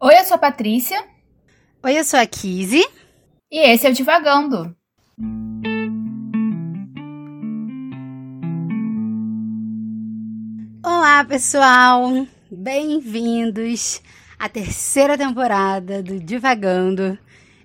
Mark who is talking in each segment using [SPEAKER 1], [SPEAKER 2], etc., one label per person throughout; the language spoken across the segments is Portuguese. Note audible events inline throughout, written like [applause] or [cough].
[SPEAKER 1] Oi, eu sou a Patrícia.
[SPEAKER 2] Oi, eu sou a Kizzy.
[SPEAKER 1] E esse é o Divagando.
[SPEAKER 2] Olá, pessoal! Bem-vindos à terceira temporada do Divagando,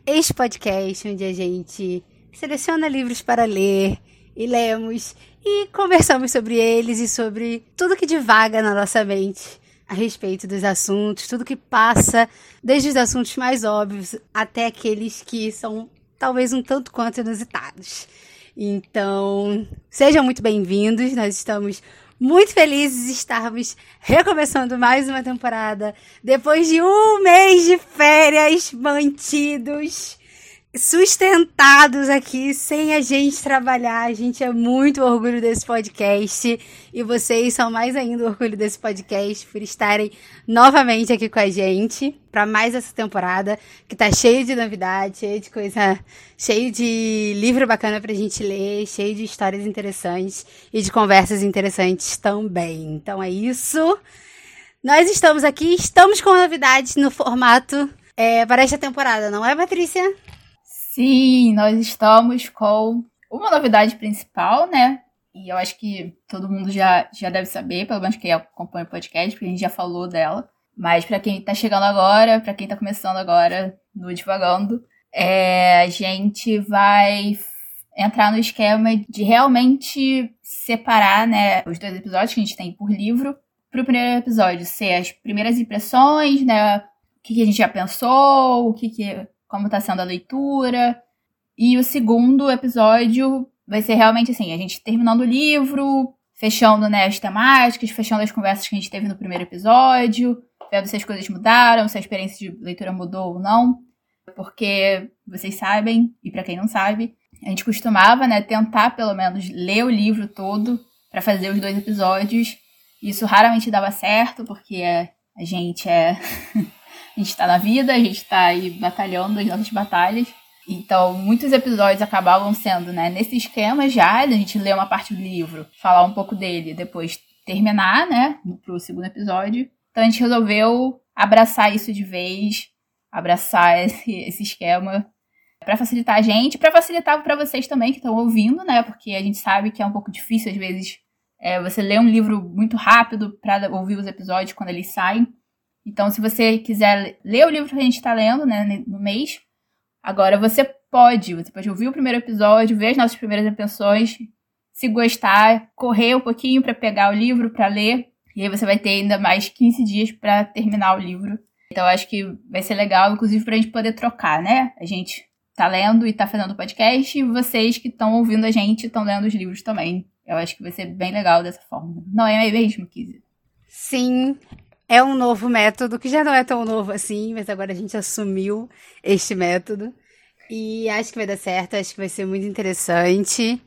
[SPEAKER 2] este podcast onde a gente seleciona livros para ler e lemos e conversamos sobre eles e sobre tudo que divaga na nossa mente a respeito dos assuntos, tudo que passa, desde os assuntos mais óbvios até aqueles que são talvez um tanto quanto inusitados. Então, sejam muito bem-vindos. Nós estamos muito felizes de estarmos recomeçando mais uma temporada depois de um mês de férias mantidos sustentados aqui sem a gente trabalhar. A gente é muito orgulho desse podcast e vocês são mais ainda orgulho desse podcast por estarem novamente aqui com a gente para mais essa temporada que tá cheio de novidades, cheio de coisa, cheio de livro bacana pra gente ler, cheio de histórias interessantes e de conversas interessantes também. Então é isso. Nós estamos aqui, estamos com novidades no formato é, para esta temporada, não é, Patrícia?
[SPEAKER 1] Sim, nós estamos com uma novidade principal, né? E eu acho que todo mundo já, já deve saber, pelo menos quem acompanha o podcast, porque a gente já falou dela. Mas para quem tá chegando agora, para quem tá começando agora no Divagando, é, a gente vai entrar no esquema de realmente separar, né, os dois episódios que a gente tem por livro, pro primeiro episódio ser as primeiras impressões, né, o que, que a gente já pensou, o que, que como está sendo a leitura. E o segundo episódio vai ser realmente assim, a gente terminando o livro, fechando né, as temáticas, fechando as conversas que a gente teve no primeiro episódio, vendo se as coisas mudaram, se a experiência de leitura mudou ou não. Porque vocês sabem, e para quem não sabe, a gente costumava, né, tentar pelo menos ler o livro todo para fazer os dois episódios. Isso raramente dava certo, porque a gente é [laughs] A gente tá na vida, a gente tá aí batalhando as nossas batalhas. Então, muitos episódios acabavam sendo, né, nesse esquema já, a gente lê uma parte do livro, falar um pouco dele, depois terminar, né, pro segundo episódio. Então, a gente resolveu abraçar isso de vez, abraçar esse, esse esquema para facilitar a gente, para facilitar para vocês também que estão ouvindo, né, porque a gente sabe que é um pouco difícil às vezes é, você ler um livro muito rápido para ouvir os episódios quando eles saem. Então, se você quiser ler o livro que a gente está lendo, né, no mês, agora você pode. Você pode ouvir o primeiro episódio, ver as nossas primeiras impressões, se gostar, correr um pouquinho para pegar o livro para ler. E aí você vai ter ainda mais 15 dias para terminar o livro. Então, acho que vai ser legal, inclusive, para a gente poder trocar, né? A gente tá lendo e tá fazendo podcast, e vocês que estão ouvindo a gente estão lendo os livros também. Eu acho que vai ser bem legal dessa forma. Não é mesmo, Kizzy?
[SPEAKER 2] Sim, é um novo método, que já não é tão novo assim, mas agora a gente assumiu este método. E acho que vai dar certo, acho que vai ser muito interessante.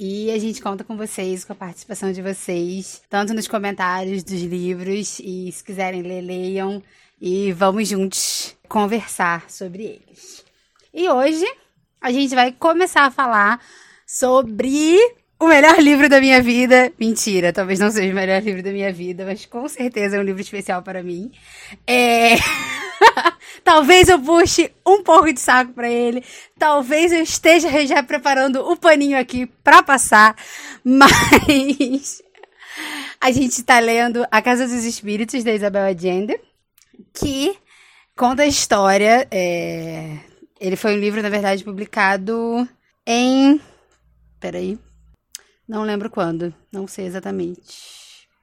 [SPEAKER 2] E a gente conta com vocês, com a participação de vocês, tanto nos comentários dos livros, e se quiserem ler, leiam. E vamos juntos conversar sobre eles. E hoje a gente vai começar a falar sobre o melhor livro da minha vida. Mentira, talvez não seja o melhor livro da minha vida, mas com certeza é um livro especial para mim. É. [laughs] talvez eu puxe um pouco de saco para ele. Talvez eu esteja já preparando o paninho aqui para passar. [laughs] Mas. A gente está lendo A Casa dos Espíritos, da Isabel Allende, que conta a história. É... Ele foi um livro, na verdade, publicado em. Peraí, não lembro quando, não sei exatamente.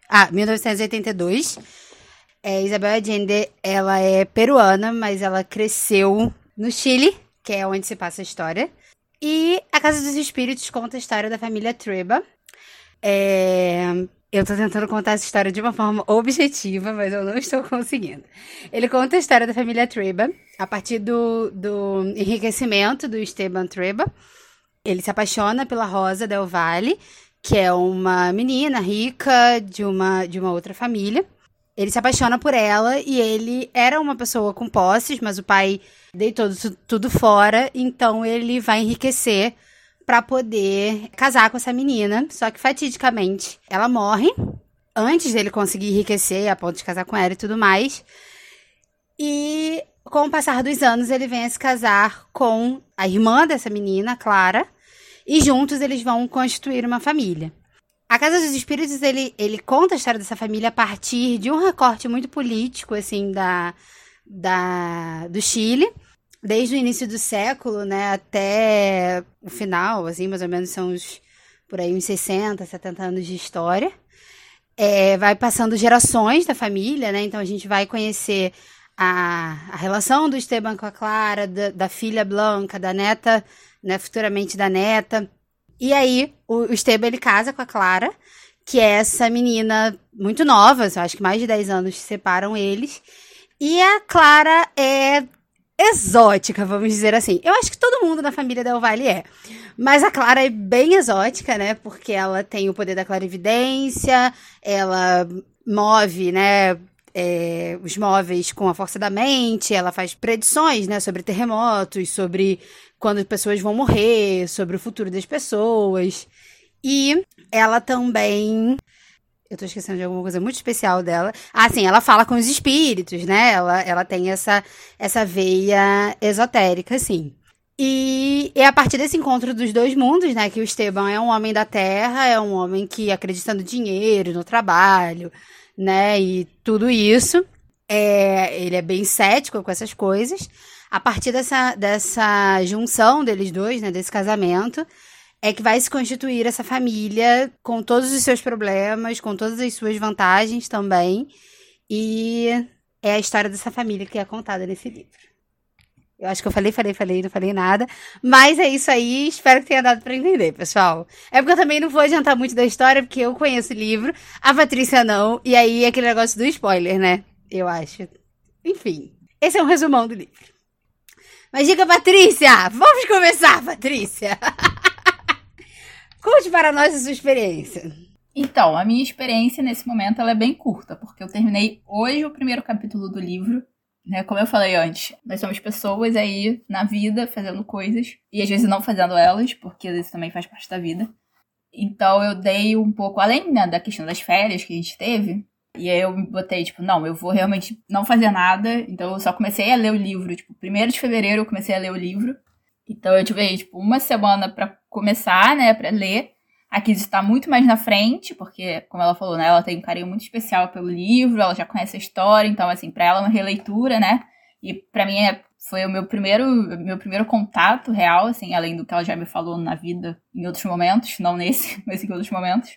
[SPEAKER 2] Ah, 1982. É, Isabel Allende, ela é peruana, mas ela cresceu no Chile, que é onde se passa a história. E A Casa dos Espíritos conta a história da família Treba. É, eu tô tentando contar essa história de uma forma objetiva, mas eu não estou conseguindo. Ele conta a história da família Treba a partir do, do enriquecimento do Esteban Treba ele se apaixona pela Rosa Del Valle, que é uma menina rica de uma, de uma outra família. Ele se apaixona por ela e ele era uma pessoa com posses, mas o pai deitou tudo, fora, então ele vai enriquecer para poder casar com essa menina. Só que fatidicamente ela morre antes dele conseguir enriquecer a ponto de casar com ela e tudo mais. E com o passar dos anos, ele vem a se casar com a irmã dessa menina, Clara, e juntos eles vão constituir uma família. A Casa dos Espíritos, ele, ele conta a história dessa família a partir de um recorte muito político, assim, da, da, do Chile, desde o início do século, né, até o final, assim, mais ou menos são uns, por aí, uns 60, 70 anos de história. É, vai passando gerações da família, né, então a gente vai conhecer a, a relação do Esteban com a Clara, da, da filha Blanca, da neta, né, futuramente da neta. E aí, o, o Esteban, ele casa com a Clara, que é essa menina muito nova, acho que mais de 10 anos separam eles. E a Clara é exótica, vamos dizer assim. Eu acho que todo mundo na família Del Valle é. Mas a Clara é bem exótica, né? Porque ela tem o poder da clarividência, ela move, né? É, os móveis com a força da mente, ela faz predições, né? Sobre terremotos, sobre quando as pessoas vão morrer, sobre o futuro das pessoas. E ela também eu tô esquecendo de alguma coisa muito especial dela. Ah, sim, ela fala com os espíritos, né? Ela, ela tem essa, essa veia esotérica, assim. E é a partir desse encontro dos dois mundos, né? Que o Esteban é um homem da terra, é um homem que acredita no dinheiro, no trabalho, né? E tudo isso. É, ele é bem cético com essas coisas. A partir dessa, dessa junção deles dois, né? Desse casamento, é que vai se constituir essa família com todos os seus problemas, com todas as suas vantagens também. E é a história dessa família que é contada nesse livro. Eu acho que eu falei, falei, falei, não falei nada. Mas é isso aí, espero que tenha dado para entender, pessoal. É porque eu também não vou adiantar muito da história, porque eu conheço o livro, a Patrícia não, e aí aquele negócio do spoiler, né? Eu acho. Enfim, esse é um resumão do livro. Mas diga, Patrícia! Vamos começar, Patrícia! [laughs] Conte para nós a sua experiência.
[SPEAKER 1] Então, a minha experiência nesse momento ela é bem curta, porque eu terminei hoje o primeiro capítulo do livro. Né, como eu falei antes, nós somos pessoas aí na vida fazendo coisas e às vezes não fazendo elas, porque isso também faz parte da vida. Então eu dei um pouco além né, da questão das férias que a gente teve. E aí eu botei, tipo, não, eu vou realmente não fazer nada. Então eu só comecei a ler o livro, tipo, primeiro de fevereiro eu comecei a ler o livro. Então eu tive, tipo, uma semana para começar, né, para ler. A Kiz está muito mais na frente, porque, como ela falou, né, ela tem um carinho muito especial pelo livro, ela já conhece a história, então, assim, para ela é uma releitura, né? E para mim é, foi o meu primeiro, meu primeiro contato real, assim, além do que ela já me falou na vida em outros momentos, não nesse, [laughs] mas em outros momentos.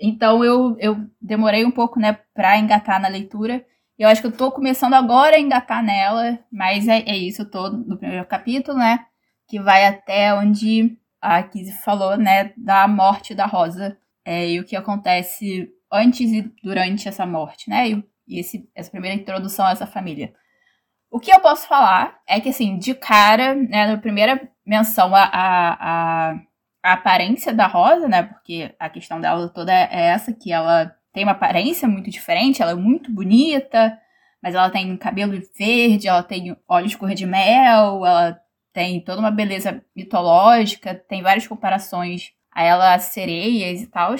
[SPEAKER 1] Então eu, eu demorei um pouco, né, pra engatar na leitura. Eu acho que eu tô começando agora a engatar nela, mas é, é isso, eu tô no primeiro capítulo, né? Que vai até onde a Kizzy falou, né, da morte da Rosa é, e o que acontece antes e durante essa morte, né, e, e esse, essa primeira introdução a essa família. O que eu posso falar é que, assim, de cara, né, na primeira menção a, a, a, a aparência da Rosa, né, porque a questão dela toda é essa, que ela tem uma aparência muito diferente, ela é muito bonita, mas ela tem cabelo verde, ela tem olhos cor de mel, ela tem toda uma beleza mitológica, tem várias comparações a ela a sereias e tal.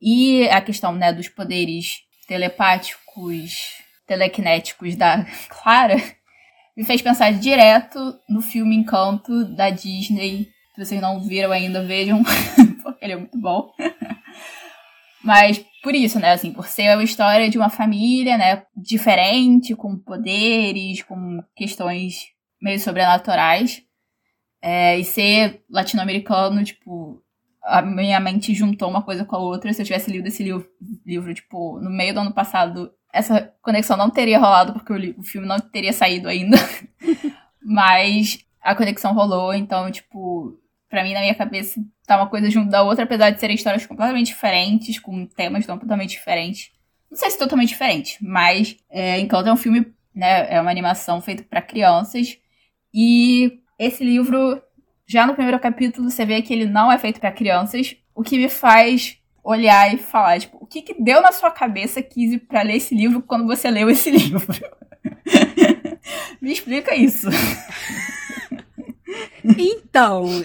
[SPEAKER 1] E a questão né, dos poderes telepáticos, telequinéticos da [laughs] Clara me fez pensar direto no filme Encanto da Disney. Se vocês não viram ainda, vejam, [laughs] porque ele é muito bom. Mas por isso, né, assim, por ser uma história de uma família, né, diferente, com poderes, com questões meio sobrenaturais. É, e ser latino-americano, tipo, a minha mente juntou uma coisa com a outra. Se eu tivesse lido esse livro, livro tipo, no meio do ano passado, essa conexão não teria rolado, porque o, o filme não teria saído ainda. [laughs] Mas a conexão rolou, então, tipo, pra mim, na minha cabeça, tá uma coisa junto da outra, apesar de serem histórias completamente diferentes, com temas totalmente diferentes. Não sei se totalmente diferente, mas é, Encanto é um filme, né, é uma animação feita para crianças. E esse livro, já no primeiro capítulo, você vê que ele não é feito para crianças, o que me faz olhar e falar, tipo, o que, que deu na sua cabeça, Kizzy, para ler esse livro quando você leu esse [laughs] livro? [laughs] me explica isso.
[SPEAKER 2] então,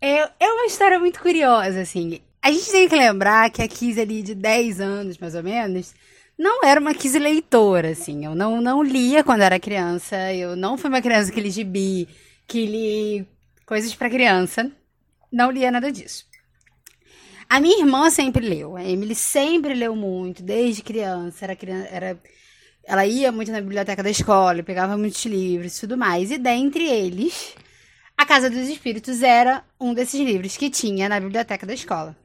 [SPEAKER 2] é, é uma história muito curiosa, assim. A gente tem que lembrar que a Kizzy ali de 10 anos, mais ou menos, não era uma quise leitora, assim. Eu não, não lia quando era criança. Eu não fui uma criança que li gibi, que li coisas para criança. Não lia nada disso. A minha irmã sempre leu. A Emily sempre leu muito, desde criança. Era criança, era ela ia muito na biblioteca da escola, pegava muitos livros e tudo mais. E dentre eles, A Casa dos Espíritos era um desses livros que tinha na biblioteca da escola.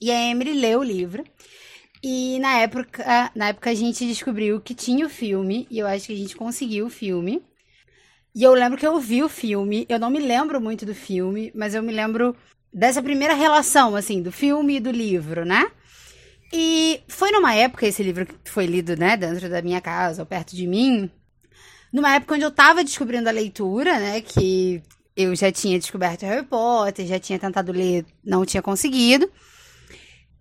[SPEAKER 2] E a Emily leu o livro. E na época, na época a gente descobriu que tinha o filme, e eu acho que a gente conseguiu o filme. E eu lembro que eu vi o filme, eu não me lembro muito do filme, mas eu me lembro dessa primeira relação, assim, do filme e do livro, né? E foi numa época, esse livro que foi lido, né, dentro da minha casa, ou perto de mim, numa época onde eu tava descobrindo a leitura, né, que eu já tinha descoberto Harry Potter, já tinha tentado ler, não tinha conseguido.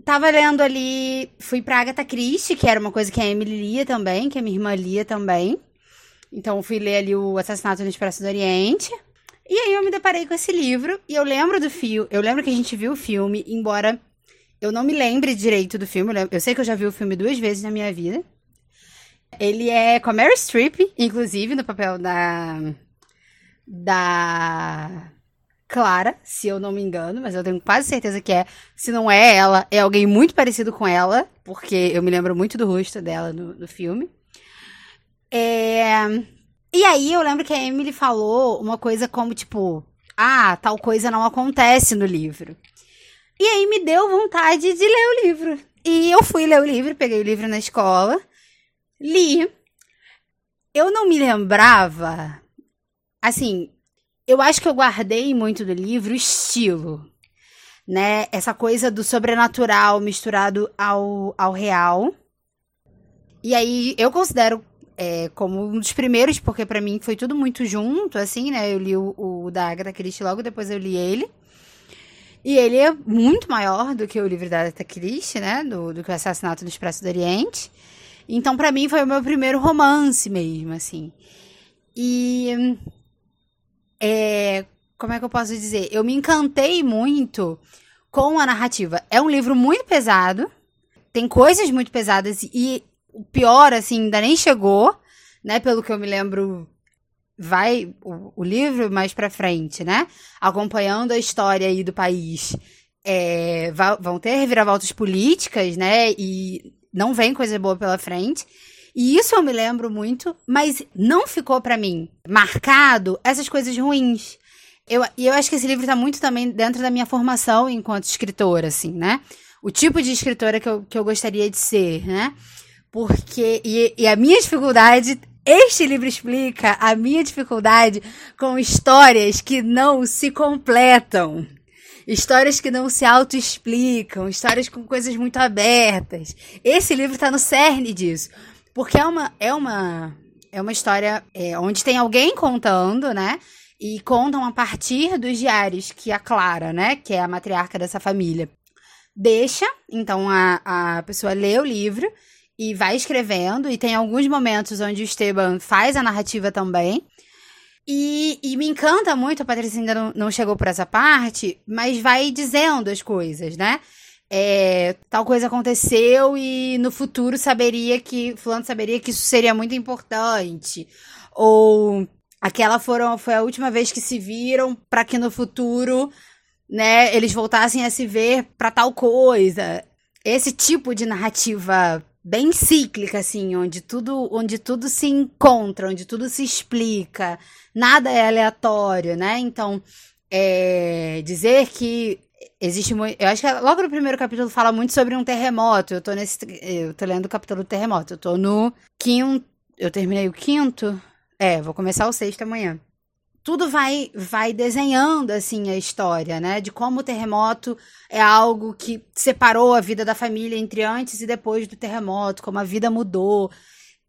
[SPEAKER 2] Tava lendo ali, fui pra Agatha Christie, que era uma coisa que a Emily lia também, que a minha irmã lia também. Então fui ler ali o Assassinato no Expresso do Oriente. E aí eu me deparei com esse livro, e eu lembro do filme, eu lembro que a gente viu o filme, embora eu não me lembre direito do filme. Eu sei que eu já vi o filme duas vezes na minha vida. Ele é com a Mary Streep, inclusive, no papel da. Da. Clara, se eu não me engano, mas eu tenho quase certeza que é. Se não é ela, é alguém muito parecido com ela, porque eu me lembro muito do rosto dela no, no filme. É... E aí eu lembro que a Emily falou uma coisa como, tipo, ah, tal coisa não acontece no livro. E aí me deu vontade de ler o livro. E eu fui ler o livro, peguei o livro na escola, li. Eu não me lembrava. Assim, eu acho que eu guardei muito do livro o estilo, né? Essa coisa do sobrenatural misturado ao, ao real. E aí eu considero é, como um dos primeiros, porque para mim foi tudo muito junto, assim, né? Eu li o, o da Agatha Christie logo depois eu li ele. E ele é muito maior do que o livro da Agatha Christie, né? Do, do que o Assassinato do Expresso do Oriente. Então, para mim, foi o meu primeiro romance mesmo, assim. E. É, como é que eu posso dizer? Eu me encantei muito com a narrativa. É um livro muito pesado, tem coisas muito pesadas e o pior, assim, ainda nem chegou, né? Pelo que eu me lembro, vai o, o livro mais para frente, né? Acompanhando a história aí do país. É, vão ter reviravoltas políticas, né? E não vem coisa boa pela frente. E isso eu me lembro muito, mas não ficou para mim marcado essas coisas ruins. Eu, e eu acho que esse livro tá muito também dentro da minha formação enquanto escritora, assim, né? O tipo de escritora que eu, que eu gostaria de ser, né? Porque. E, e a minha dificuldade este livro explica a minha dificuldade com histórias que não se completam. Histórias que não se auto-explicam, histórias com coisas muito abertas. Esse livro está no cerne disso. Porque é uma, é uma, é uma história é, onde tem alguém contando, né? E contam a partir dos diários que a Clara, né? Que é a matriarca dessa família, deixa. Então a, a pessoa lê o livro e vai escrevendo, e tem alguns momentos onde o Esteban faz a narrativa também. E, e me encanta muito, a Patrícia ainda não, não chegou por essa parte, mas vai dizendo as coisas, né? É, tal coisa aconteceu e no futuro saberia que. Fulano saberia que isso seria muito importante. Ou aquela foram, foi a última vez que se viram para que no futuro, né, eles voltassem a se ver para tal coisa. Esse tipo de narrativa bem cíclica, assim, onde tudo, onde tudo se encontra, onde tudo se explica, nada é aleatório, né? Então, é, dizer que existe muito. Eu acho que logo no primeiro capítulo fala muito sobre um terremoto. Eu tô nesse. Eu tô lendo o capítulo do terremoto. Eu tô no quinto. Eu terminei o quinto. É, vou começar o sexto amanhã tudo vai vai desenhando assim a história, né? De como o terremoto é algo que separou a vida da família entre antes e depois do terremoto, como a vida mudou.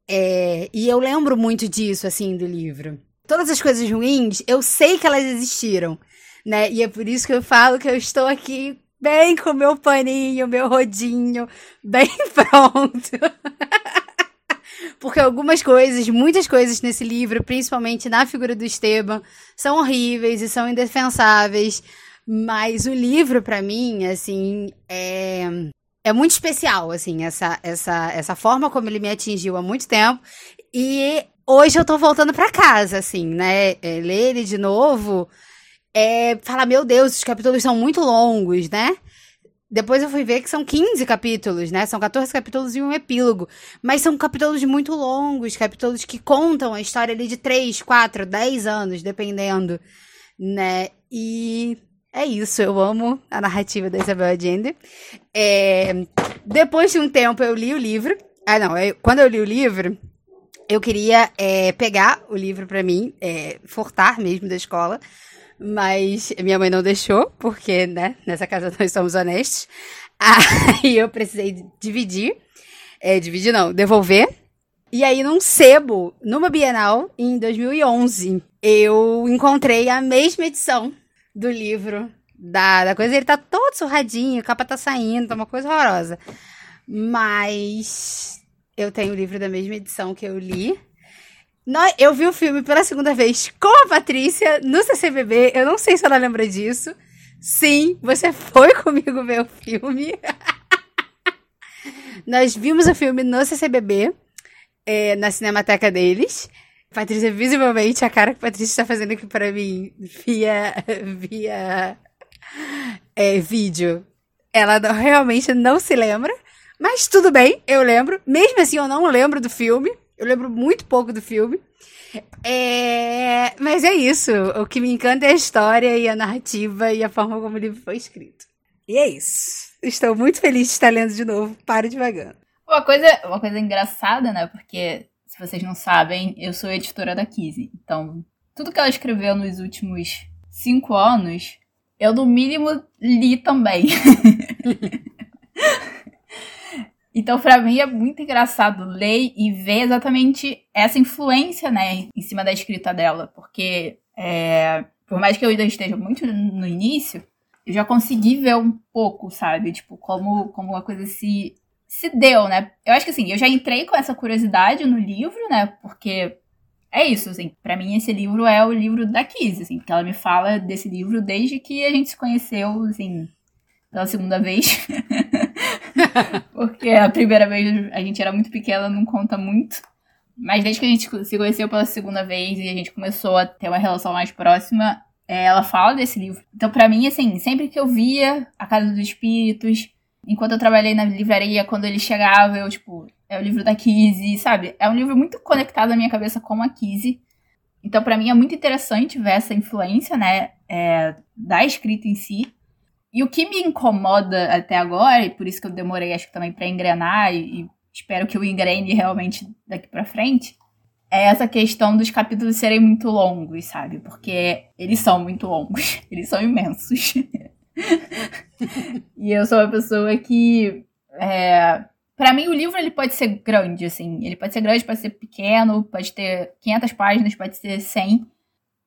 [SPEAKER 2] É, e eu lembro muito disso assim do livro. Todas as coisas ruins, eu sei que elas existiram, né? E é por isso que eu falo que eu estou aqui bem com meu paninho, meu rodinho, bem [laughs] pronto. [laughs] Porque algumas coisas, muitas coisas nesse livro, principalmente na figura do Esteban, são horríveis e são indefensáveis. Mas o livro, para mim, assim, é, é muito especial, assim, essa, essa, essa forma como ele me atingiu há muito tempo. E hoje eu tô voltando para casa, assim, né? É, ler ele de novo, é, falar, meu Deus, os capítulos são muito longos, né? Depois eu fui ver que são 15 capítulos, né? São 14 capítulos e um epílogo. Mas são capítulos muito longos, capítulos que contam a história ali de 3, 4, 10 anos, dependendo, né? E é isso, eu amo a narrativa da Isabel Allende. É, depois de um tempo eu li o livro. Ah, não, eu, quando eu li o livro, eu queria é, pegar o livro para mim, é, furtar mesmo da escola, mas minha mãe não deixou, porque, né, nessa casa nós somos honestos. [laughs] Aí eu precisei dividir, é, dividir não, devolver. E aí, num sebo, numa Bienal, em 2011, eu encontrei a mesma edição do livro da, da coisa. Ele tá todo surradinho, a capa tá saindo, tá uma coisa horrorosa. Mas eu tenho o livro da mesma edição que eu li. Eu vi o filme pela segunda vez com a Patrícia no CCBB. Eu não sei se ela lembra disso. Sim, você foi [laughs] comigo ver o filme. [laughs] Nós vimos o filme no CCBB, é, na cinemateca deles. Patrícia, visivelmente, a cara que a Patrícia está fazendo aqui para mim via, [laughs] via é, vídeo, ela não, realmente não se lembra. Mas tudo bem, eu lembro. Mesmo assim, eu não lembro do filme. Eu lembro muito pouco do filme. É... Mas é isso. O que me encanta é a história e a narrativa e a forma como o livro foi escrito. E é isso. Estou muito feliz de estar lendo de novo. Pare devagar.
[SPEAKER 1] Uma coisa, uma coisa engraçada, né? Porque se vocês não sabem, eu sou editora da Kizzy. Então, tudo que ela escreveu nos últimos cinco anos, eu no mínimo li também. [laughs] então, para mim é muito engraçado ler e ver exatamente essa influência, né, em cima da escrita dela, porque é, por mais que eu ainda esteja muito no início, eu já consegui ver um pouco, sabe, tipo como como a coisa se se deu, né? Eu acho que assim, eu já entrei com essa curiosidade no livro, né? Porque é isso, assim, para mim esse livro é o livro da Kiss, assim, que ela me fala desse livro desde que a gente se conheceu, assim, pela segunda vez. [laughs] [laughs] Porque a primeira vez a gente era muito pequena, não conta muito. Mas desde que a gente se conheceu pela segunda vez e a gente começou a ter uma relação mais próxima, é, ela fala desse livro. Então, para mim, assim, sempre que eu via A Casa dos Espíritos, enquanto eu trabalhei na livraria, quando ele chegava, eu, tipo, é o livro da Kizzy, sabe? É um livro muito conectado à minha cabeça com a Kizzy. Então, para mim, é muito interessante ver essa influência, né, é, da escrita em si. E o que me incomoda até agora, e por isso que eu demorei, acho que também, para engrenar, e, e espero que eu engrene realmente daqui para frente, é essa questão dos capítulos serem muito longos, sabe? Porque eles são muito longos, [laughs] eles são imensos. [laughs] e eu sou uma pessoa que. É, para mim, o livro ele pode ser grande, assim. Ele pode ser grande, pode ser pequeno, pode ter 500 páginas, pode ter 100.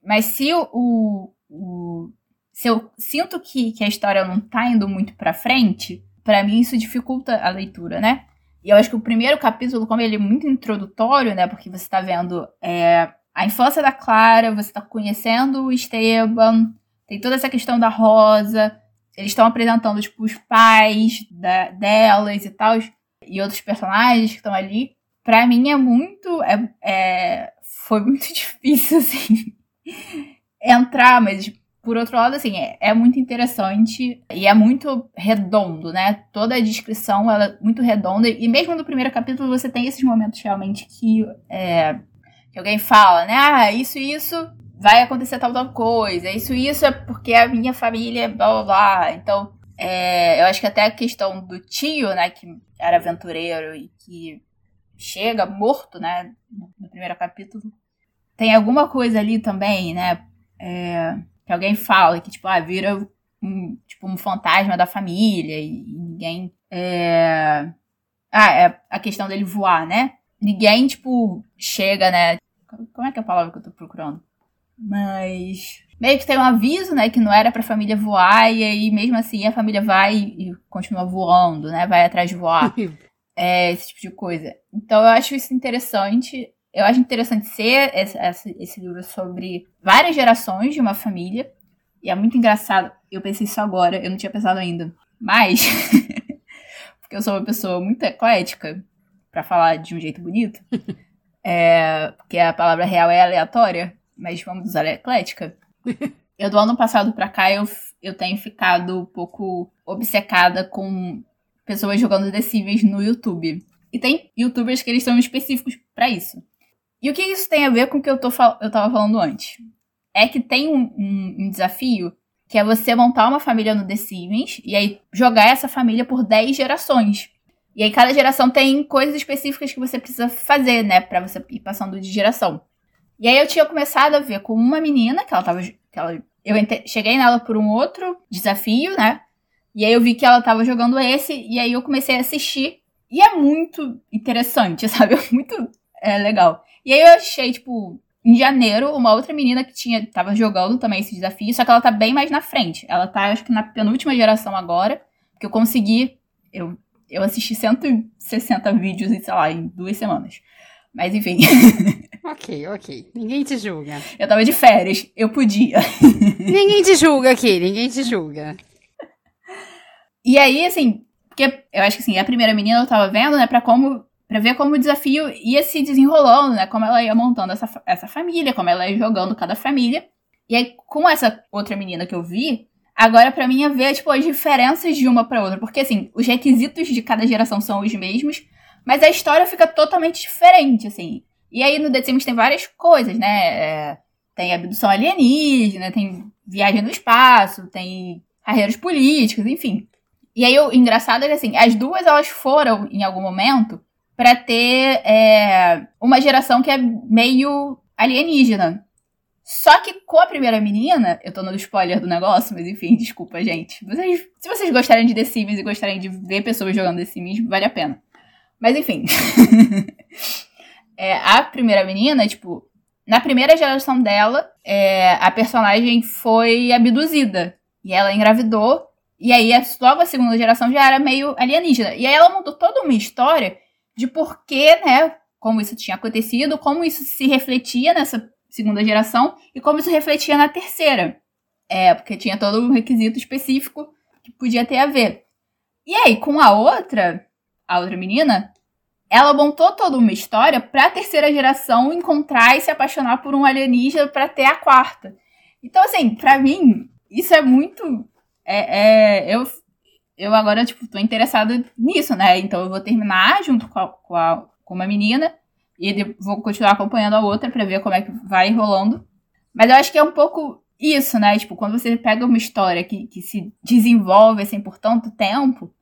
[SPEAKER 1] Mas se o. o se eu sinto que, que a história não tá indo muito pra frente, para mim isso dificulta a leitura, né? E eu acho que o primeiro capítulo, como ele é muito introdutório, né? Porque você tá vendo é, a infância da Clara, você tá conhecendo o Esteban, tem toda essa questão da Rosa. Eles estão apresentando, tipo, os pais da, delas e tal. E outros personagens que estão ali. Pra mim é muito. É, é, foi muito [laughs] difícil, assim, entrar, mas por outro lado, assim, é, é, muito interessante e é muito redondo, né? Toda a descrição ela é muito redonda. E mesmo no primeiro capítulo você tem esses momentos realmente que, é, que alguém fala, né? Ah, isso e isso vai acontecer tal tal coisa. Isso isso é porque a minha família blá blá blá. Então, é, eu acho que até a questão do tio, né, que era aventureiro e que chega morto, né, no primeiro capítulo, tem alguma coisa ali também, né, é, que alguém fala que, tipo, ah, vira um, tipo, um fantasma da família e, ninguém... É... Ah, é a questão dele voar, né? Ninguém, tipo, chega, né? Como é que é a palavra que eu tô procurando? Mas meio que tem um aviso, né, que não era pra família voar, e aí mesmo assim a família vai e continua voando, né, vai atrás de voar. [laughs] é, esse tipo de coisa. Então eu acho isso interessante. Eu acho interessante ser esse, esse, livro sobre várias gerações de uma família. E é muito engraçado. Eu pensei isso agora, eu não tinha pensado ainda. Mas, [laughs] porque eu sou uma pessoa muito eclética, para falar de um jeito bonito. [laughs] é, porque a palavra real é aleatória, mas vamos usar eclética. [laughs] Eu, do ano passado pra cá, eu, eu tenho ficado um pouco obcecada com pessoas jogando The Sims no YouTube. E tem youtubers que eles são específicos para isso. E o que isso tem a ver com o que eu, tô, eu tava falando antes? É que tem um, um, um desafio que é você montar uma família no The Sims e aí jogar essa família por 10 gerações. E aí cada geração tem coisas específicas que você precisa fazer, né, para você ir passando de geração. E aí eu tinha começado a ver com uma menina que ela tava que ela eu cheguei nela por um outro desafio, né? E aí eu vi que ela tava jogando esse, e aí eu comecei a assistir. E é muito interessante, [laughs] sabe? É muito é, legal. E aí eu achei, tipo, em janeiro, uma outra menina que tinha tava jogando também esse desafio, só que ela tá bem mais na frente. Ela tá, acho que na penúltima geração agora, que eu consegui. Eu, eu assisti 160 vídeos, sei lá, em duas semanas. Mas enfim. [laughs]
[SPEAKER 2] Ok, ok. Ninguém te julga.
[SPEAKER 1] Eu tava de férias, eu podia. [laughs]
[SPEAKER 2] ninguém te julga aqui, ninguém te julga.
[SPEAKER 1] E aí, assim, porque eu acho que assim, a primeira menina eu tava vendo, né, pra como. Pra ver como o desafio ia se desenrolando, né? Como ela ia montando essa, essa família, como ela ia jogando cada família. E aí, com essa outra menina que eu vi, agora para mim é ver, tipo, as diferenças de uma para outra. Porque, assim, os requisitos de cada geração são os mesmos, mas a história fica totalmente diferente, assim. E aí no The Sims tem várias coisas, né? É, tem abdução alienígena, tem viagem no espaço, tem carreiras políticas, enfim. E aí o engraçado é que assim, as duas elas foram em algum momento para ter é, uma geração que é meio alienígena. Só que com a primeira menina, eu tô no spoiler do negócio, mas enfim, desculpa, gente. Vocês, se vocês gostarem de The Sims e gostarem de ver pessoas jogando The Sims, vale a pena. Mas enfim. [laughs] é, a primeira menina, tipo, na primeira geração dela, é, a personagem foi abduzida. E ela engravidou. E aí, logo a segunda geração já era meio alienígena. E aí ela montou toda uma história de por que, né, como isso tinha acontecido, como isso se refletia nessa segunda geração e como isso refletia na terceira. É, porque tinha todo um requisito específico que podia ter a ver. E aí, com a outra, a outra menina, ela montou toda uma história para a terceira geração encontrar e se apaixonar por um alienígena para ter a quarta. Então, assim, para mim, isso é muito. É, é, eu, eu agora, tipo, tô interessada nisso, né? Então eu vou terminar junto com, a, com, a, com uma menina e vou continuar acompanhando a outra para ver como é que vai rolando. Mas eu acho que é um pouco isso, né? Tipo, quando você pega uma história que, que se desenvolve assim por tanto tempo,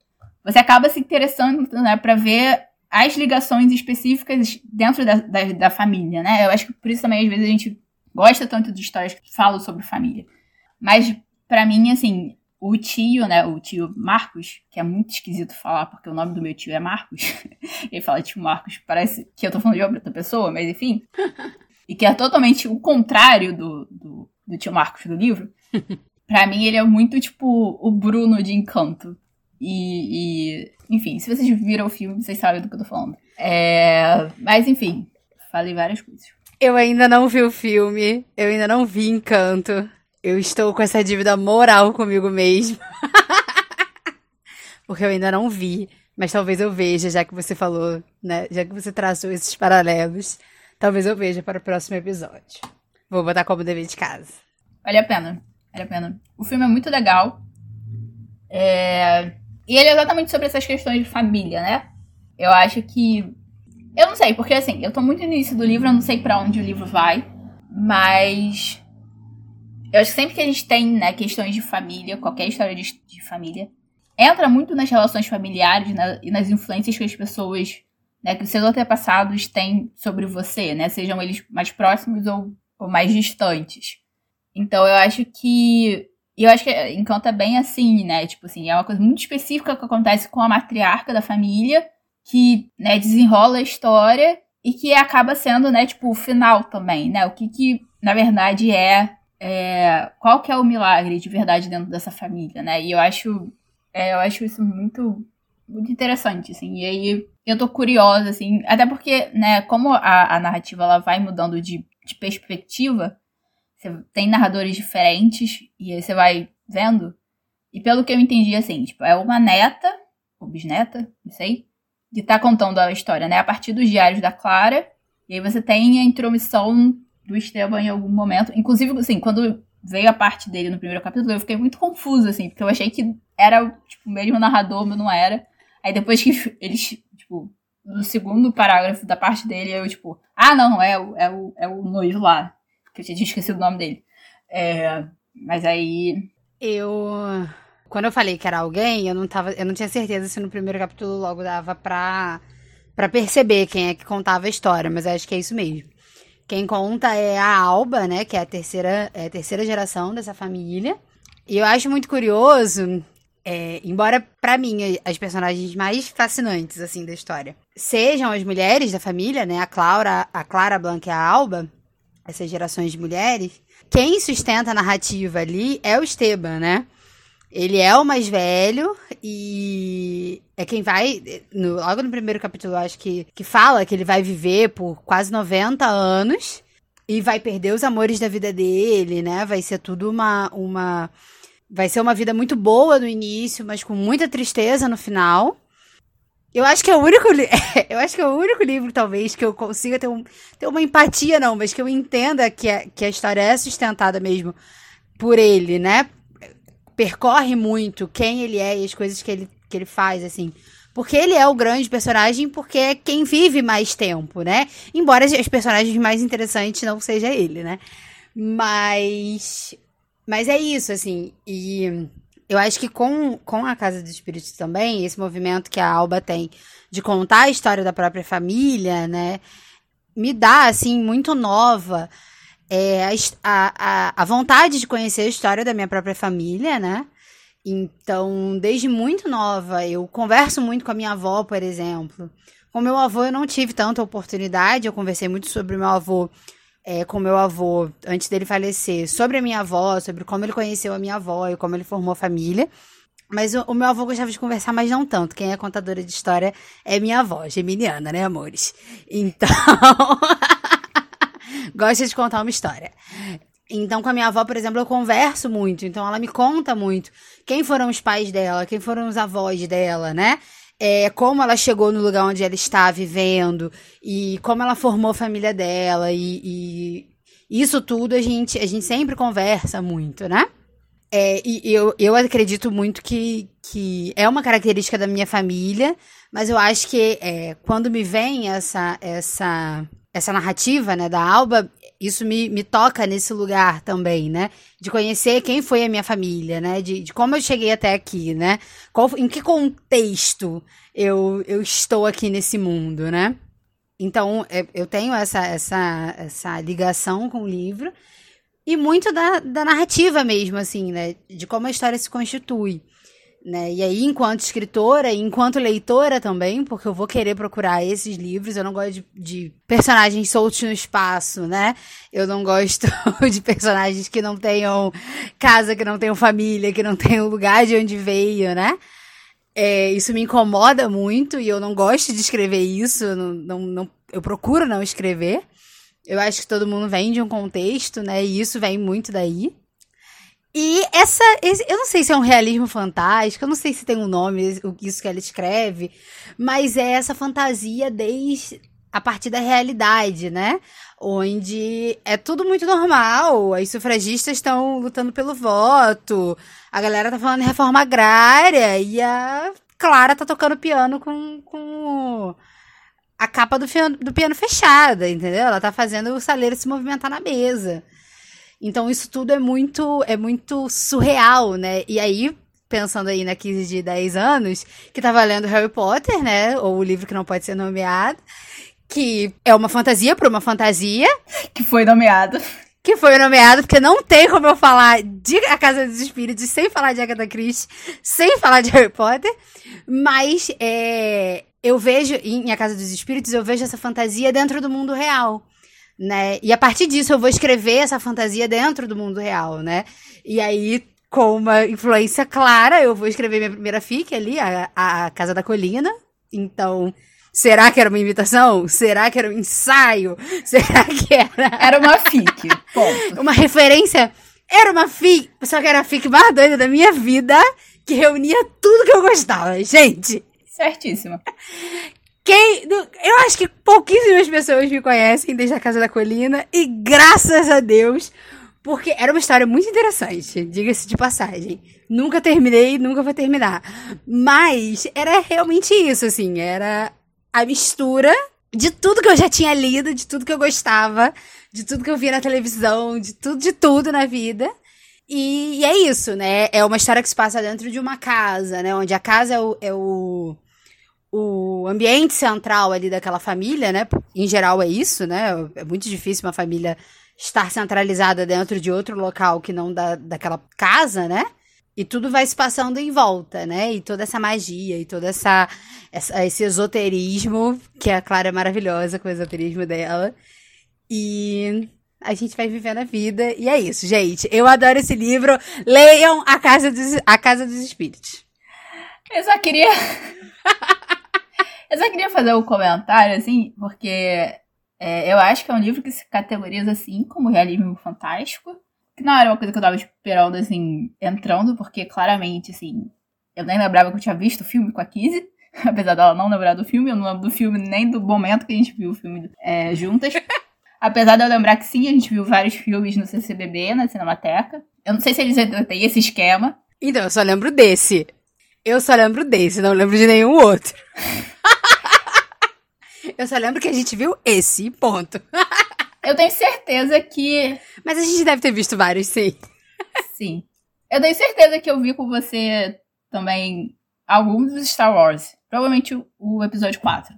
[SPEAKER 1] você acaba se interessando, né, para ver as ligações específicas dentro da, da, da, família, né? Eu acho que por isso também, às vezes, a gente gosta tanto de histórias que falam sobre família. Mas, para mim, assim, o tio, né? O tio Marcos, que é muito esquisito falar, porque o nome do meu tio é Marcos. [laughs] Ele fala tio Marcos, parece que eu tô falando de outra pessoa, mas enfim. [laughs] E que é totalmente o contrário do, do, do tio Marcos do livro. [laughs] Pra mim, ele é muito tipo o Bruno de Encanto. E, e, enfim, se vocês viram o filme, vocês sabem do que eu tô falando. É, mas, enfim, falei várias coisas.
[SPEAKER 2] Eu ainda não vi o filme, eu ainda não vi Encanto. Eu estou com essa dívida moral comigo mesmo. [laughs] Porque eu ainda não vi. Mas talvez eu veja, já que você falou, né? Já que você traçou esses paralelos. Talvez eu veja para o próximo episódio. Vou botar como dever de casa.
[SPEAKER 1] Vale a pena. Vale a pena. O filme é muito legal. É... E ele é exatamente sobre essas questões de família, né? Eu acho que. Eu não sei, porque assim, eu tô muito no início do livro, eu não sei para onde o livro vai, mas. Eu acho que sempre que a gente tem, né, questões de família, qualquer história de, de família, entra muito nas relações familiares né, e nas influências que as pessoas, né, que os seus antepassados têm sobre você, né? Sejam eles mais próximos ou, ou mais distantes. Então eu acho que eu acho que Encanto é bem assim, né? Tipo assim, é uma coisa muito específica que acontece com a matriarca da família, que, né, desenrola a história e que acaba sendo, né, tipo, o final também, né? O que que, na verdade, é, é qual que é o milagre de verdade dentro dessa família, né? E eu acho, é, eu acho isso muito, muito interessante, assim. E aí eu tô curiosa, assim, até porque, né, como a, a narrativa ela vai mudando de, de perspectiva, você tem narradores diferentes e aí você vai vendo. E pelo que eu entendi, assim, tipo, é uma neta ou bisneta, não sei, que tá contando a história, né? A partir dos diários da Clara. E aí você tem a intromissão do Esteban em algum momento. Inclusive, assim, quando veio a parte dele no primeiro capítulo, eu fiquei muito confusa, assim, porque eu achei que era, tipo, o mesmo narrador, mas não era. Aí depois que [laughs] eles, tipo, no segundo parágrafo da parte dele, eu, tipo, ah, não, é o, é o, é o noivo lá. Que eu tinha esquecido o nome dele. É, mas aí.
[SPEAKER 2] Eu. Quando eu falei que era alguém, eu não, tava, eu não tinha certeza se no primeiro capítulo logo dava pra, pra perceber quem é que contava a história, mas acho que é isso mesmo. Quem conta é a Alba, né? Que é a terceira, é a terceira geração dessa família. E eu acho muito curioso, é, embora para mim as personagens mais fascinantes assim da história sejam as mulheres da família, né? A Clara, a Clara Blanca e a Alba, essas gerações de mulheres. Quem sustenta a narrativa ali é o Esteban, né? Ele é o mais velho e é quem vai. No, logo no primeiro capítulo, acho que, que fala que ele vai viver por quase 90 anos e vai perder os amores da vida dele, né? Vai ser tudo uma. uma vai ser uma vida muito boa no início, mas com muita tristeza no final. Eu acho que é o único [laughs] eu acho que é o único livro talvez que eu consiga ter, um, ter uma empatia não, mas que eu entenda que a, que a história é sustentada mesmo por ele, né? Percorre muito quem ele é e as coisas que ele, que ele faz, assim. Porque ele é o grande personagem, porque é quem vive mais tempo, né? Embora os personagens mais interessantes não seja ele, né? Mas. Mas é isso, assim. E eu acho que com, com a Casa dos Espíritos também, esse movimento que a Alba tem de contar a história da própria família, né? Me dá, assim, muito nova é, a, a, a vontade de conhecer a história da minha própria família, né? Então, desde muito nova, eu converso muito com a minha avó, por exemplo. Com meu avô, eu não tive tanta oportunidade, eu conversei muito sobre meu avô, é, com meu avô, antes dele falecer, sobre a minha avó, sobre como ele conheceu a minha avó e como ele formou a família. Mas o, o, meu avô gostava de conversar, mas não tanto. Quem é contadora de história é minha avó, geminiana, né, amores? Então. [laughs] gosta de contar uma história. Então, com a minha avó, por exemplo, eu converso muito. Então, ela me conta muito quem foram os pais dela, quem foram os avós dela, né? É, como ela chegou no lugar onde ela está vivendo e como ela formou a família dela e, e isso tudo a gente, a gente sempre conversa muito, né? É, e eu, eu acredito muito que, que é uma característica da minha família, mas eu acho que é, quando me vem essa, essa essa narrativa, né, da Alba, isso me, me toca nesse lugar também, né? De conhecer quem foi a minha família, né? De, de como eu cheguei até aqui, né? Qual, em que contexto eu, eu estou aqui nesse mundo, né? Então, é, eu tenho essa, essa, essa ligação com o livro e muito da, da narrativa mesmo, assim, né? De como a história se constitui. Né? E aí, enquanto escritora e enquanto leitora também, porque eu vou querer procurar esses livros, eu não gosto de, de personagens soltos no espaço, né? Eu não gosto [laughs] de personagens que não tenham casa, que não tenham família, que não tenham lugar de onde veio, né? É, isso me incomoda muito e eu não gosto de escrever isso, não, não, não, eu procuro não escrever. Eu acho que todo mundo vem de um contexto, né? E isso vem muito daí. E essa, eu não sei se é um realismo fantástico, eu não sei se tem um nome, isso que ela escreve, mas é essa fantasia desde a partir da realidade, né? Onde é tudo muito normal, as sufragistas estão lutando pelo voto, a galera tá falando reforma agrária e a Clara tá tocando piano com, com a capa do piano, do piano fechada, entendeu? Ela tá fazendo o saleiro se movimentar na mesa. Então isso tudo é muito é muito surreal, né? E aí, pensando aí na crise de 10 anos, que tava lendo Harry Potter, né? Ou o livro que não pode ser nomeado, que é uma fantasia para uma fantasia.
[SPEAKER 1] Que foi nomeado.
[SPEAKER 2] Que foi nomeado, porque não tem como eu falar de A Casa dos Espíritos sem falar de Agatha Christie, sem falar de Harry Potter. Mas é, eu vejo, em A Casa dos Espíritos, eu vejo essa fantasia dentro do mundo real né? E a partir disso eu vou escrever essa fantasia dentro do mundo real, né? E aí, com uma influência clara, eu vou escrever minha primeira fic ali, a, a Casa da Colina. Então, será que era uma imitação? Será que era um ensaio? [laughs] Será que era.
[SPEAKER 1] Era uma fic. Ponto. [laughs]
[SPEAKER 2] uma referência? Era uma fic, só que era a fic mais doida da minha vida, que reunia tudo que eu gostava, gente.
[SPEAKER 1] Certíssima.
[SPEAKER 2] Quem. Eu acho que pouquíssimas pessoas me conhecem desde a Casa da Colina. E graças a Deus, porque era uma história muito interessante, diga-se de passagem. Nunca terminei, nunca vou terminar. Mas era realmente isso, assim. Era a mistura de tudo que eu já tinha lido, de tudo que eu gostava, de tudo que eu via na televisão, de tudo, de tudo na vida. E, e é isso, né? É uma história que se passa dentro de uma casa, né? Onde a casa é o, é o o ambiente central ali daquela família, né? Em geral é isso, né? É muito difícil uma família estar centralizada dentro de outro local que não da, daquela casa, né? E tudo vai se passando em volta, né? E toda essa magia e todo essa, essa, esse esoterismo, que a Clara é maravilhosa com o esoterismo dela. E a gente vai vivendo a vida. E é isso, gente. Eu adoro esse livro. Leiam A Casa dos, a Casa dos Espíritos.
[SPEAKER 1] Eu só queria. [laughs] Eu só queria fazer um comentário, assim, porque é, eu acho que é um livro que se categoriza, assim, como realismo fantástico. Que não era uma coisa que eu tava esperando, assim, entrando, porque claramente, assim, eu nem lembrava que eu tinha visto o filme com a Kizzy. [laughs] Apesar dela não lembrar do filme, eu não lembro do filme nem do momento que a gente viu o filme é, juntas. [laughs] Apesar de eu lembrar que sim, a gente viu vários filmes no CCBB, na Cinemateca. Eu não sei se eles têm esse esquema.
[SPEAKER 2] Então, eu só lembro desse. Eu só lembro desse, não lembro de nenhum outro. [laughs] eu só lembro que a gente viu esse, ponto.
[SPEAKER 1] eu tenho certeza que.
[SPEAKER 2] Mas a gente deve ter visto vários, sim.
[SPEAKER 1] sim. Eu tenho certeza que eu vi com você também alguns dos Star Wars. Provavelmente o, o episódio 4.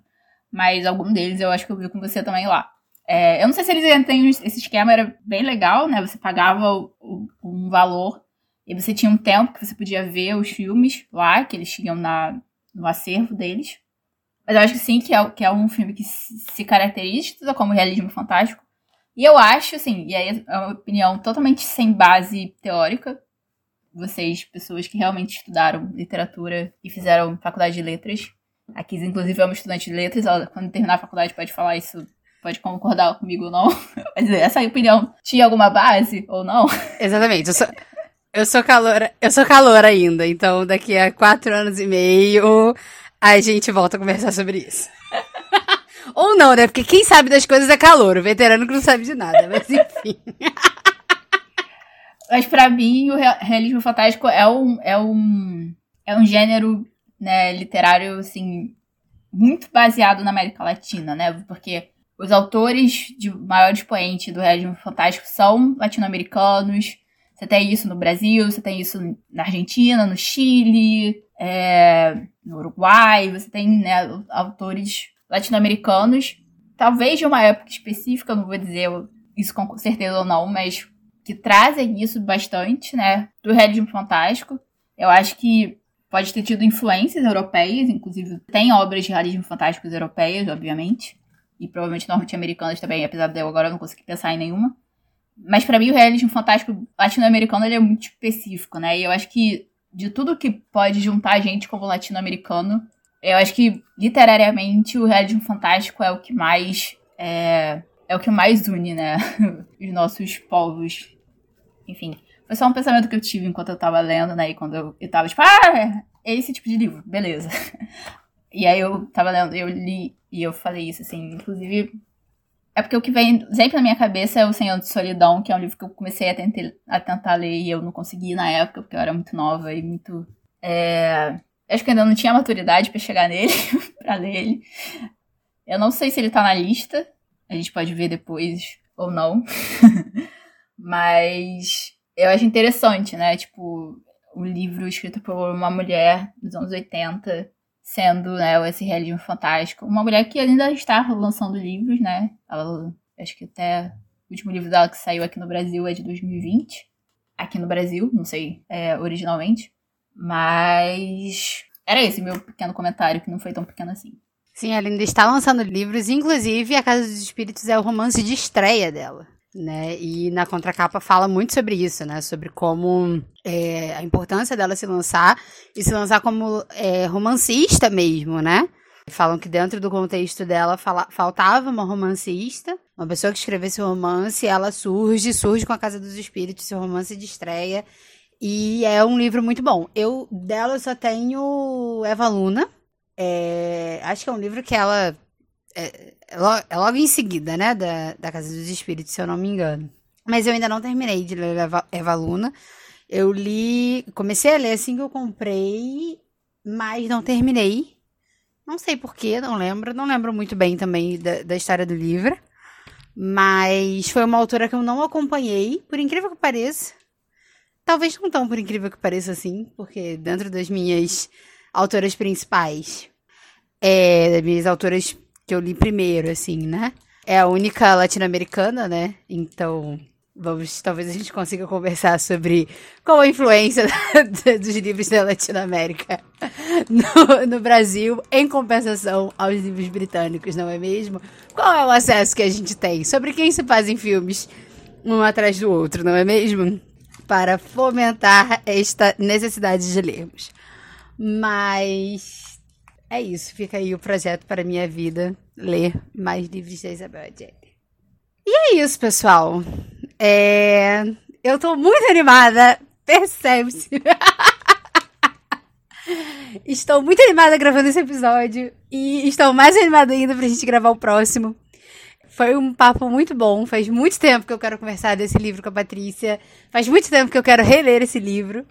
[SPEAKER 1] Mas algum deles eu acho que eu vi com você também lá. É, eu não sei se eles ainda têm esse esquema, era bem legal, né? Você pagava o, o, um valor e você tinha um tempo que você podia ver os filmes lá, que eles tinham na, no acervo deles. Mas eu acho que sim, que é, que é um filme que se caracteriza como realismo fantástico. E eu acho, assim, e aí é uma opinião totalmente sem base teórica. Vocês, pessoas que realmente estudaram literatura e fizeram faculdade de letras. A Kiz, inclusive, é uma estudante de letras. Ela, quando terminar a faculdade, pode falar isso pode concordar comigo ou não. [laughs] Mas essa opinião tinha alguma base ou não?
[SPEAKER 2] Exatamente. Eu sou, eu sou calor, eu sou calor ainda, então daqui a quatro anos e meio a gente volta a conversar sobre isso. [laughs] Ou não, né? Porque quem sabe das coisas é calor, o veterano que não sabe de nada, mas [laughs] enfim.
[SPEAKER 1] mas para mim o realismo fantástico é um, é um, é um gênero né, literário, assim, muito baseado na América Latina, né? Porque os autores de maior expoente do realismo fantástico são latino-americanos, você tem isso no Brasil, você tem isso na Argentina, no Chile, é, no Uruguai, você tem né, autores latino-americanos, talvez de uma época específica, não vou dizer isso com certeza ou não, mas que trazem isso bastante, né, do realismo fantástico. Eu acho que pode ter tido influências europeias, inclusive tem obras de realismo fantástico europeias, obviamente, e provavelmente norte-americanas também, apesar de eu agora não conseguir pensar em nenhuma. Mas para mim o realismo fantástico latino-americano ele é muito específico, né? E eu acho que de tudo que pode juntar a gente como latino-americano, eu acho que literariamente o realismo fantástico é o que mais é, é o que mais une, né? [laughs] Os nossos povos. Enfim, foi só um pensamento que eu tive enquanto eu tava lendo, né? E quando eu, eu tava tipo, ah, é esse tipo de livro, beleza. [laughs] E aí eu tava lendo, eu li e eu falei isso, assim, inclusive é porque o que vem sempre na minha cabeça é O Senhor de Solidão, que é um livro que eu comecei a, tentar, a tentar ler e eu não consegui na época, porque eu era muito nova e muito. É... Acho que ainda não tinha maturidade para chegar [laughs] nele, para ler ele. Eu não sei se ele tá na lista, a gente pode ver depois ou não. [laughs] Mas eu acho interessante, né? Tipo, um livro escrito por uma mulher dos anos 80 sendo né, esse realismo fantástico. Uma mulher que ainda está lançando livros, né? Ela, acho que até o último livro dela que saiu aqui no Brasil é de 2020. Aqui no Brasil, não sei é, originalmente. Mas era esse meu pequeno comentário, que não foi tão pequeno assim.
[SPEAKER 2] Sim, ela ainda está lançando livros, inclusive A Casa dos Espíritos é o romance de estreia dela né? E na contracapa fala muito sobre isso, né? Sobre como é, a importância dela se lançar e se lançar como é, romancista mesmo, né? Falam que dentro do contexto dela fala, faltava uma romancista, uma pessoa que escrevesse romance, ela surge, surge com a Casa dos Espíritos, seu romance de estreia. E é um livro muito bom. Eu dela só tenho Eva Luna, É, acho que é um livro que ela. É, é logo em seguida, né? Da, da Casa dos Espíritos, se eu não me engano. Mas eu ainda não terminei de ler Eva, Eva Luna. Eu li. Comecei a ler assim que eu comprei, mas não terminei. Não sei porquê, não lembro. Não lembro muito bem também da, da história do livro. Mas foi uma autora que eu não acompanhei, por incrível que pareça. Talvez não tão por incrível que pareça assim, porque dentro das minhas autoras principais, é, das minhas autoras que eu li primeiro, assim, né? É a única latino-americana, né? Então, vamos, talvez a gente consiga conversar sobre qual a influência [laughs] dos livros da Latinoamérica [laughs] no, no, Brasil, em compensação aos livros britânicos, não é mesmo? Qual é o acesso que a gente tem? Sobre quem se fazem filmes um atrás do outro, não é mesmo? Para fomentar esta necessidade de lermos. Mas é isso, fica aí o projeto para minha vida, ler mais livros da Isabel Adjeli. E é isso, pessoal. É... Eu tô muito animada, percebe-se. [laughs] estou muito animada gravando esse episódio e estou mais animada ainda pra gente gravar o próximo. Foi um papo muito bom. Faz muito tempo que eu quero conversar desse livro com a Patrícia. Faz muito tempo que eu quero reler esse livro.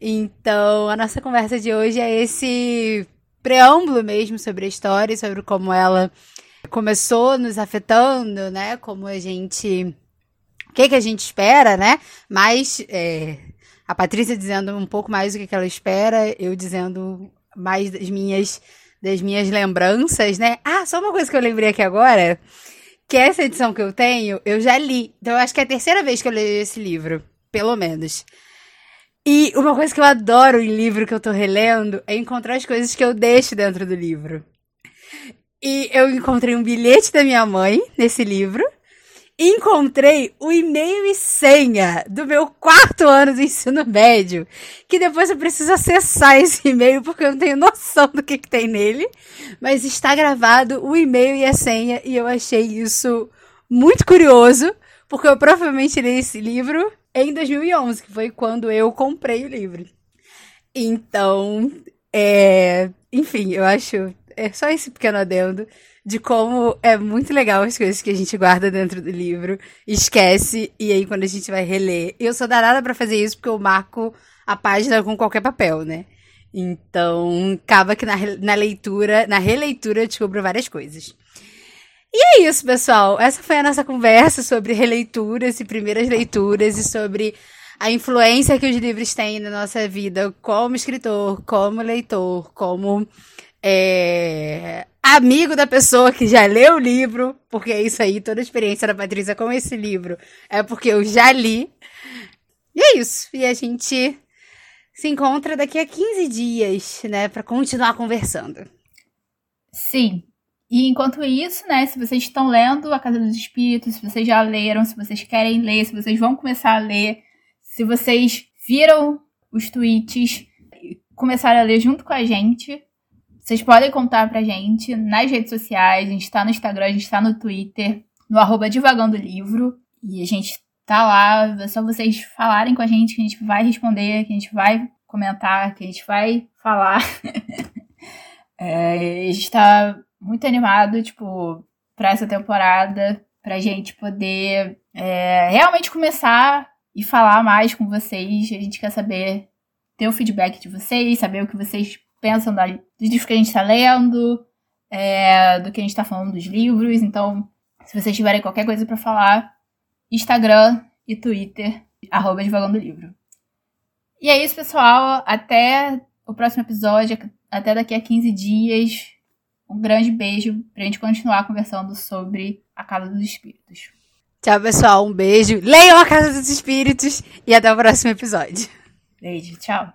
[SPEAKER 2] Então, a nossa conversa de hoje é esse preâmbulo mesmo sobre a história, sobre como ela começou nos afetando, né? Como a gente. O que, que a gente espera, né? Mas é, a Patrícia dizendo um pouco mais do que, que ela espera, eu dizendo mais das minhas, das minhas lembranças, né? Ah, só uma coisa que eu lembrei aqui agora, que essa edição que eu tenho, eu já li. Então, eu acho que é a terceira vez que eu leio esse livro, pelo menos. E uma coisa que eu adoro em livro que eu tô relendo é encontrar as coisas que eu deixo dentro do livro. E eu encontrei um bilhete da minha mãe nesse livro. Encontrei o e-mail e senha do meu quarto ano de ensino médio. Que depois eu preciso acessar esse e-mail porque eu não tenho noção do que, que tem nele. Mas está gravado o e-mail e a senha e eu achei isso muito curioso. Porque eu provavelmente li esse livro em 2011, que foi quando eu comprei o livro. Então, é, enfim, eu acho é só esse pequeno adendo de como é muito legal as coisas que a gente guarda dentro do livro, esquece e aí quando a gente vai reler, eu sou danada para fazer isso porque eu marco a página com qualquer papel, né? Então, acaba que na, na leitura, na releitura eu descubro várias coisas. E é isso, pessoal. Essa foi a nossa conversa sobre releituras e primeiras leituras e sobre a influência que os livros têm na nossa vida como escritor, como leitor, como é, amigo da pessoa que já leu o livro, porque é isso aí, toda a experiência da Patrícia com esse livro é porque eu já li. E é isso. E a gente se encontra daqui a 15 dias, né, para continuar conversando.
[SPEAKER 1] Sim, e enquanto isso, né, se vocês estão lendo A Casa dos Espíritos, se vocês já leram, se vocês querem ler, se vocês vão começar a ler, se vocês viram os tweets e começaram a ler junto com a gente, vocês podem contar pra gente nas redes sociais, a gente tá no Instagram, a gente tá no Twitter, no arroba Divagando Livro, e a gente tá lá, é só vocês falarem com a gente que a gente vai responder, que a gente vai comentar, que a gente vai falar. [laughs] é, a gente tá muito animado, tipo, pra essa temporada, pra gente poder é, realmente começar e falar mais com vocês. A gente quer saber, ter o feedback de vocês, saber o que vocês pensam da, dos que a gente tá lendo, é, do que a gente tá falando dos livros. Então, se vocês tiverem qualquer coisa para falar, Instagram e Twitter, arroba Divagando Livro. E é isso, pessoal. Até o próximo episódio. Até daqui a 15 dias. Um grande beijo pra gente continuar conversando sobre a Casa dos Espíritos.
[SPEAKER 2] Tchau, pessoal. Um beijo. Leiam a Casa dos Espíritos e até o próximo episódio.
[SPEAKER 1] Beijo. Tchau.